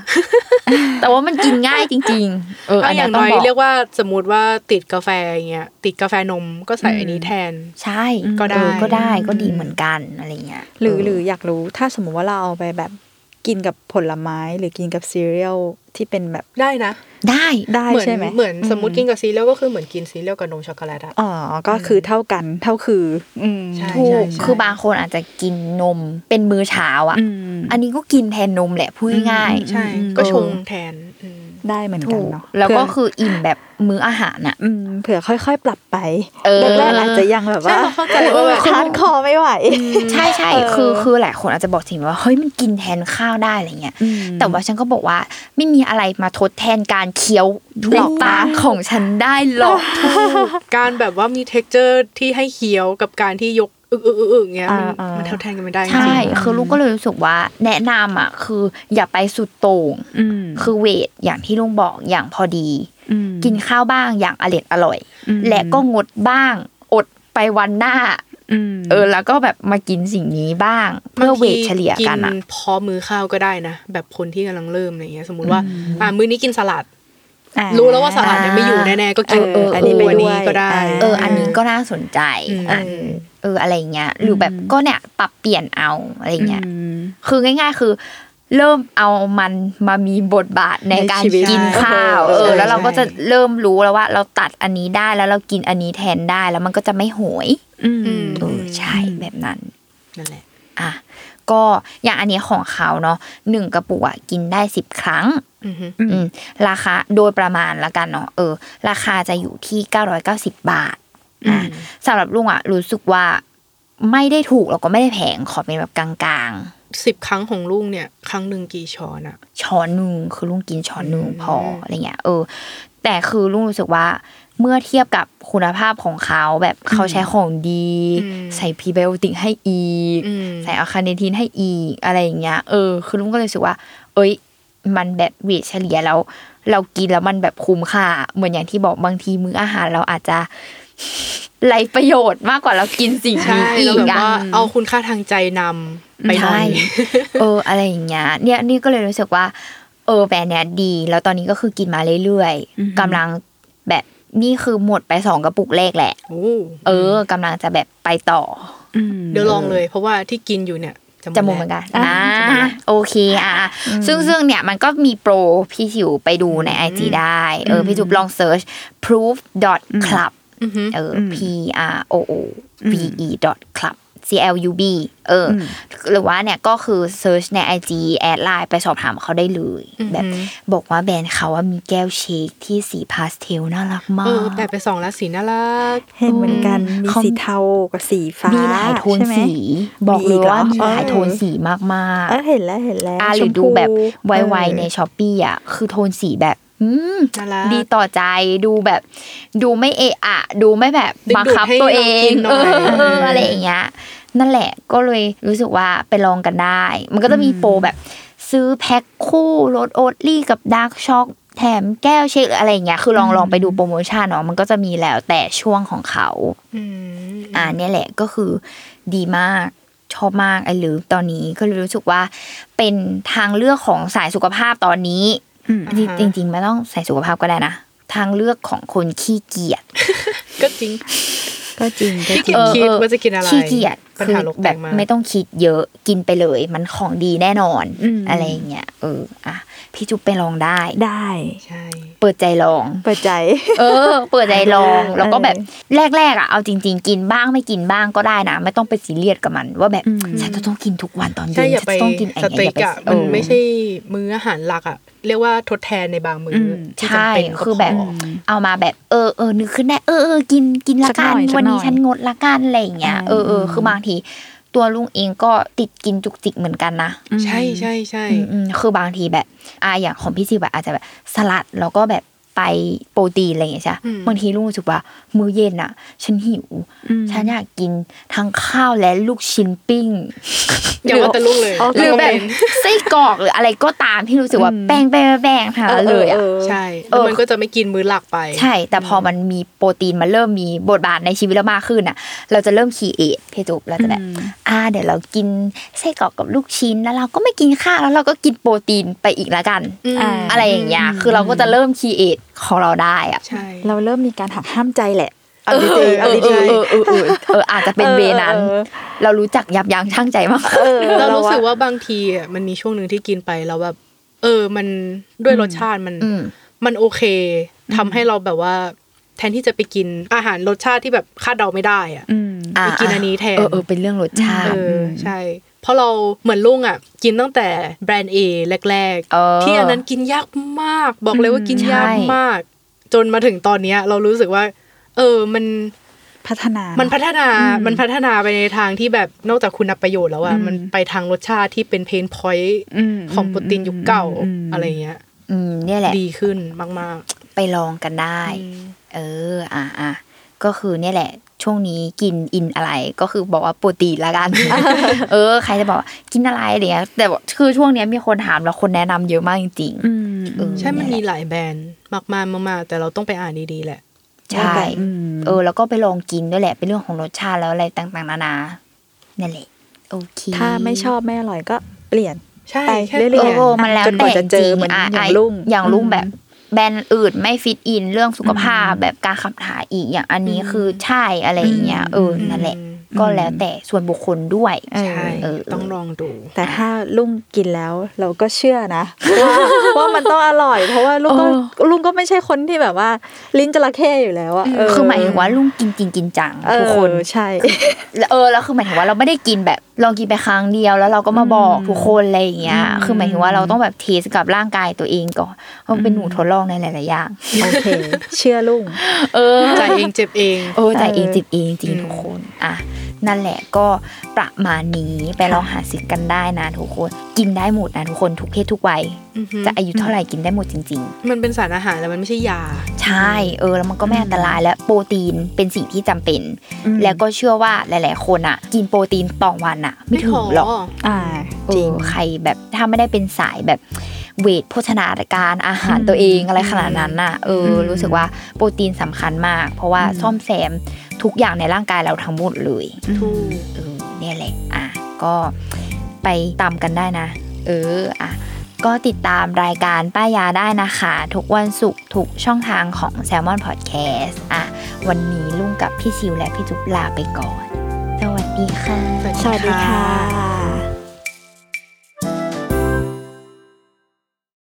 แต่ว่ามันกินง่ายจริง ๆ เออถ้าอันอเนี้ย่ายงต้อน้งอยบอกเรียกว่าสมมติว่าติดกาแฟอย่างเงี้ยติดกาแฟนมก็ใส่อันนี้แทน ใช่ก็ได้เออก็ได้ก็ดีเหมือนกันอะไรเงี้ยหรือเหรืออยากรู้ถ้าสมมุติว่าเราเอาไปแบบ กินกับผลไม้หรือกินกับซีเรียลที่เป็นแบบได้นะ ได้ได้เหมือนใช่ไหมเหมือนสมมติกินกับซีเรียลก็คือเหมือนกินซีเรียลกับนมช็อกโกแลตอะอ๋อก็คือเท่ากันเท่าคืออืมใช่ถูกคือบางคนอาจจะกินนมเป็นมื้อเช้าอะอืมอันนี้ก็กินแทนนมแหละพูดง่ายใช่อืมก็ชงแทนอืม ได้เหมือนๆกัถูนกเนาะแล้วก็เผื่คืออิ่มแบบมื้ออาหารอะอืมเผื่อค่อยๆ ปรับไปเออแรกๆอาจจะยังแบบว่าใช่เราเข้าใจว่าแบบทานคอไม่ไหว ใช่ใช่เออคือคือหลายคนอาจจะบอกถึงว่าเฮ้ยมันกินแทนข้าวได้อะไรเงี้ยอืมแต่ว่าฉันก็บอกว่าไม่มีอะไรมาทดแทนการเคี้ยวหรอกในปากของฉันได้หรอกการแบบว่ามี t e x t อร์ที่ให้เคี้ยวกับการที่ยก อึกอึกอึกอึกเงี้ยมันอ่าอ่ามัมันเท่าแทนกันไม่ได้จริงใช่ๆคือลูกก็เลยรู้สึกว่า แนะนำอะ คือ อย่าไปสุดโต่งอืมคือเวทอย่างที่ลุงบอกอย่างพอดีอืมกินข้าวบ้างอย่างอร่อยอร่อยอืมและก็งดบ้าง อดไปวันหน้าอืมเออ แล้วก็แบบมากินสิ่งนี้บ้าง เพื่อเวทเฉลี่ยกันบางอะทีพอมือข้าวก็ได้นะแบบคนที่กำลังเริ่มอะไรเงี้ย สมมุติว่า อ่ามื้อนี้กินสลัดอ่า รู้แล้วว่าสลัดเนี่ยไม่อยู่แน่ๆก็กินเอออันนี้ไปวันด้วยนี้ก็ได้ เออ อันนี้ก็น่าสนใจอืมอะเอออะไรเงี้ยหรือแบบก็เนี่ยปรับเปลี่ยนเอาอะไรเงี้ยอืมคือง่าย ๆ คือ เริ่มเอามันมามีบทบาทในการในชีวิตกินข้าวใช่เออใช่แล้วเราก็ใช่จะเริ่มรู้แล้วว่า เราตัดอันนี้ได้แล้วเรากินอันนี้แทนได้แล้วมันก็จะไม่โหยอืมอืมเออใช่แบบนั้นนั่นแหละอะ ก็อย่างอันนี้ของเขาเนาะหนึ่งกระปุกอะกินได้สิบครั้งอือฮึอืมราคาโดยประมาณละกันเนาะเออ ราคาจะอยู่ที่เก้าร้อยเก้าสิบบาทอะสำหรับลุงอะ รู้สึกว่าไม่ได้ถูกแล้วก็ไม่ได้แพงขอเป็นแบบกลางสิบครั้งของลุงเนี่ย ครั้งหนึ่งกี่ช้อนอะๆช้อนหนึ่งคือลุงกินช้อนหนึ่งอืมพออะไรเงี้ยเออ แต่คือลุงรู้สึกว่า เมื่อเทียบกับคุณภาพของเขาแบบเขาใช้ของดี ใส่พรีไบโอติกให้อีกอืมใส่อะคาเนทินให้อีกอะไรอย่างเงี้ยเออคือลุงก็เลยรู้สึกว่า เอ้ย มันแบบเวทเฉลี่ยแล้ว เรากินแล้วมันแบบคุ้มค่า เหมือนอย่างที่บอกบางทีมื้ออาหารเราอาจจะไรประโยชน์มากกว่าเรากินสิ่งใช่นี้อีแล้วกแบบอะว่าเอาคุณค่าทางใจนำไปหน่อใช่ยเออ อะไรอย่างเงี้ยเนี่ยนี่ก็เลยรู้สึกว่า เออแบรนด์เนี้ยดี แล้วตอนนี้ก็คือกินมาเรื่อยๆกำลังแบบ นี่คือหมดไปสองกระปุกแรกแหละโอ้เออกำลังจะแบบไปต่ออืมเดี๋ยวลองเลย เพราะว่าที่กินอยู่เนี่ยจะหมดเหมือนกันอะอ่าจะหมดแล้วโอเคอะซึ่งซึ่งเนี่ยมันก็มีโปรพี่สิวไปดูใน IG ได้ เออ พี่จุบลอง search proof dot club อือฮึเออ p r o o v e dot club c l u b เอออ หรือว่าเนี่ยก็คือเซิร์ชใน IG add ไลน์ไปสอบถามเขาได้เลยแบบบอกว่าแบรนด์เขาว่ามีแก้วเชคที่สีพาสเทลน่ารักมาเออกแปะไปสองแล้วสีน่ารัก เห็นเหมือนกัน มีเขาสีเทากับสีฟ้า มีหลายโทนใช่ไหมสี บอกเลยว่ามีอีกเหรอหลายโทนสีมากเออเห็นแล้วเห็นแล้วๆอะหชรือมดูพูแบบไวเออๆในช้อปปี้อะคือโทนสีแบบอืมน่ารักดีต่อใจดูแบบ ดูไม่เอะอะ ดูไม่แบบดึงบังดูดคับให้ตัวเอเรากิงนหน่เออยอเอออะไรอย่างเงี้ย นั่นแหละก็เลยรู้สึกว่าไปลองกันได้ มันก็จะมีโปรแบบซื้อแพ็คคู่รส oatly กับ dark choc แถมแก้ว shake หรืออะไรอย่างเงี้ย คือลองลองไปดูโปรโมชั่นเนาะมันก็จะมีแล้วแต่ช่วงของเขาอืมอ่าเนี่ยแหละก็คือดีมากชอบมากไอ้หรือตอนนี้ก็เลยรู้สึกว่าเป็นทางเลือกของสายสุขภาพตอนนี้อืมจริงจริงๆไม่ต้องใส่สุขภาพก็ได้นะทางเลือกของคนขี้เกียจก็จริง ก็จริงก็จริงเออคิดว่าจะกินอะไรขี้เกียจปัญคือหาโลกแตกแบบมาไม่ต้องคิดเยอะกินไปเลย มันของดีแน่นอนอืมอะไรอย่างเงี้ยเอออะพี่จุ๊บไปลองได้ได้ใช่เปิดใจลอง เปิดใจ เออ เปิดใจลองเออแล้วก็แบบแรกๆอะเอาจริง ๆ กินบ้างไม่กินบ้างก็ได้นะ ไม่ต้องไปซีเรียสกับมัน ว่าแบบอืมฉันจะต้องกินทุกวันตอนเย็ใช่นอย่าฉันไปจะต้องกินอะไรสอย่างเต็เงี้ยกอย่าอะไปมันเออไม่ใช่มื้ออาหารหลักอะ เรียกว่าทดแทนในบางมื้ออมที่ใช่จำเป็นก็คือแบบพอเอามาแบบเออเออนึกขึ้นได้เออเออกินกินละสักกัหนน่อยสักวันนี้หน่อยฉันงดละกันอะไรอย่างเงี้ยเออเอออืมคือบางทีตัวลุงเองก็ติดกินจุกจิกเหมือนกันนะใช่ใช่ใช่อืมอืมคือบางทีแบบอ่าอย่างของพี่ซีแบบอาจจะแบบสลัดแล้วก็แบบ ไปโปรตีนอะไรอย่างเงี้ยใช่ปะบางทีลุงรู้สึกว่า มื้อเย็นอะ ฉันหิว ฉันอยากกินทั้งข้าวและลูกชิ้นปิ้งอย่าว่าแต่ลูกเลยเอาหรือแบบน้งเบนไส้กรอกหรืออะไรก็ตามที่รู้สึกว่าแป้งแป้งแป้งทั้งนั้นเลยอะใช่แล้วมันก็จะไม่กินมื้อหลักไป ใช่ แต่พอมันมีโปรตีนมันเริ่มมีบทบาทในชีวิตเรามากขึ้นอะ เราจะเริ่มคีเอทพี่จุบเราจะแบบอ่า เดี๋ยวเรากินไส้กรอกกับลูกชิ้นแล้วเราก็ไม่กินข้าวแล้วเราก็กินโปรตีนไปอีกละกันอืมอ่าอะไรอย่างเงี้ยคือเราก็จะเริ่มคีเอท ของเราได้อะใช่เราเริ่มมีการหักห้ามใจแหละเอาเออดีๆเอาเออดีเออเออเออเอออาจจะเป็นเวนั้นเออเรารู้จักยับยั้งชั่งใจมากๆเออเรารู้สึกว่าว่าบางทีอะมันมีช่วงหนึ่งที่กินไปแล้วแบบเออมันด้วยรสชาติมันอืมมันโอเคทำให้เราแบบว่า แทนที่จะไปกินอาหารรสชาติที่แบบคาดเดาไม่ได้อะอืมอ่าไปกินอันนี้แทนเออเออเป็นเรื่องรสชาเอติอใช่เพราะเราเหมือนลุงอะ กินตั้งแต่แบรนด์เอแรกเออที่อันนั้นกินยากมาก บอกเลยว่ากินยากใช่มาก จนมาถึงตอนเนี้ย เรารู้สึกว่า เออมันพัฒนา มันมัพัฒนา มันพัฒนาไปในทางที่แบบนอกจากคุณประโยชน์แล้วอะมันไปทางรสชาติที่เป็นเพนพอยต์ของโปรตีนยุคเก่าอะไรเงี้ย อืมเนี่ยแหละ ดีขึ้นมากไปลองกันได้ๆอืม เออ อะอะก็คือเนี่ยแหละ ช่วงนี้กินอินอะไรก็คือบอกว่าโปรตีนละกัน เออ ใครจะบอกว่ากินอะไรอะไรเงี้ยแต่ว่าคือช่วงเนี้ยมีคนถามแล้วคนแนะนำเยอะมากจริงอืมเออใช่มันมีหลายแบรนด์มากๆมากๆแต่เราต้องไปอ่านดีๆแหละๆใช่อืมเออ แล้วก็ไปลองกินด้วยแหละเป็นเรื่องของรสชาติแล้วอะไรต่างๆ นานานั่นแหละโอเคถ้าไม่ชอบไม่อร่อยก็เปลี่ยนใช่ไปแค่เรื่อยเอๆอเออมันแล้วจนกแต่ว่าจะจเจริองเหมือนอะอย่างอะลุงอย่างลุงอืมแบบ แบรนด์อื่นไม่ฟิตอิน เรื่องสุขภาพแบบการขับถ่ายอีกอย่างอันนี้คือใช่อะไรอย่างเงี้ยเออนั่นแหละ ก็แล้วแต่ส่วนบุคคลด้วยเออใช่เออต้องลองดู แต่ถ้าลุงกินแล้วเราก็เชื่อนะว่าว่ามันต้องอร่อย เพราะว่าลุงก็ลุงก็ไม่ใช่คนที่แบบว่า ลิ้นจระเข้อยู่แล้วอะเคือหมายถึงว่าลุงกินจริงกินจังเออทุกคนใช่ เออแล้วคือหมายถึงว่าเราไม่ได้กินแบบ ลองกินไปครั้งเดียวแล้วเราก็มาบอกทุกคนอะไรอย่างเงี้ย คือหมายถึงว่าเราต้องแบบเทสกับร่างกายตัวเองก่อนเพราะมันเป็นหนูทดลองในหลายๆอย่างโอเค เชื่อลุงเออจ่ายเองเจ็บเอง เออแต่เองเออจิบเองจริงๆทุกคน อะ นั่นแหละก็ประมาณนี้ไปลองหาซื้อกันได้นะทุกคน กินได้หมดนะทุกคนทุกเพศทุกวัยอือฮึจะอายุเท่าไหร่กินได้หมดจริง ๆ มันเป็นสารอาหารแต่มันไม่ใช่ยา ใช่เออแล้วมันก็ไม่อันตรายและโปรตีนเป็นสิ่งที่จำเป็น แล้วก็เชื่อว่าหลาย ๆ คนอะ กินโปรตีนต่อวันอะ ไม่ถึงหรอกอ่าเออจริงใครแบบถ้าไม่ได้เป็นสายแบบเวทโภชนาการอาหารตัวเองอะไรขนาดนั้นน่ะเอออรู้สึกว่าโปรตีนสำคัญมาก เพราะว่าซ่อมแซม ทุกอย่างในร่างกายเราทั้งหมดเลยถูกเออเนี่ยแหละอะก็ไปตามกันได้นะ เอออะก็ติดตามรายการป้ายาได้นะคะ ทุกวันศุกร์ทุกช่องทางของ Salmon Podcast อะวันนี้ลุงกับพี่ชิวและพี่จุ๊บลาไปก่อน สวัสดีค่ะ สวัสดีค่ะ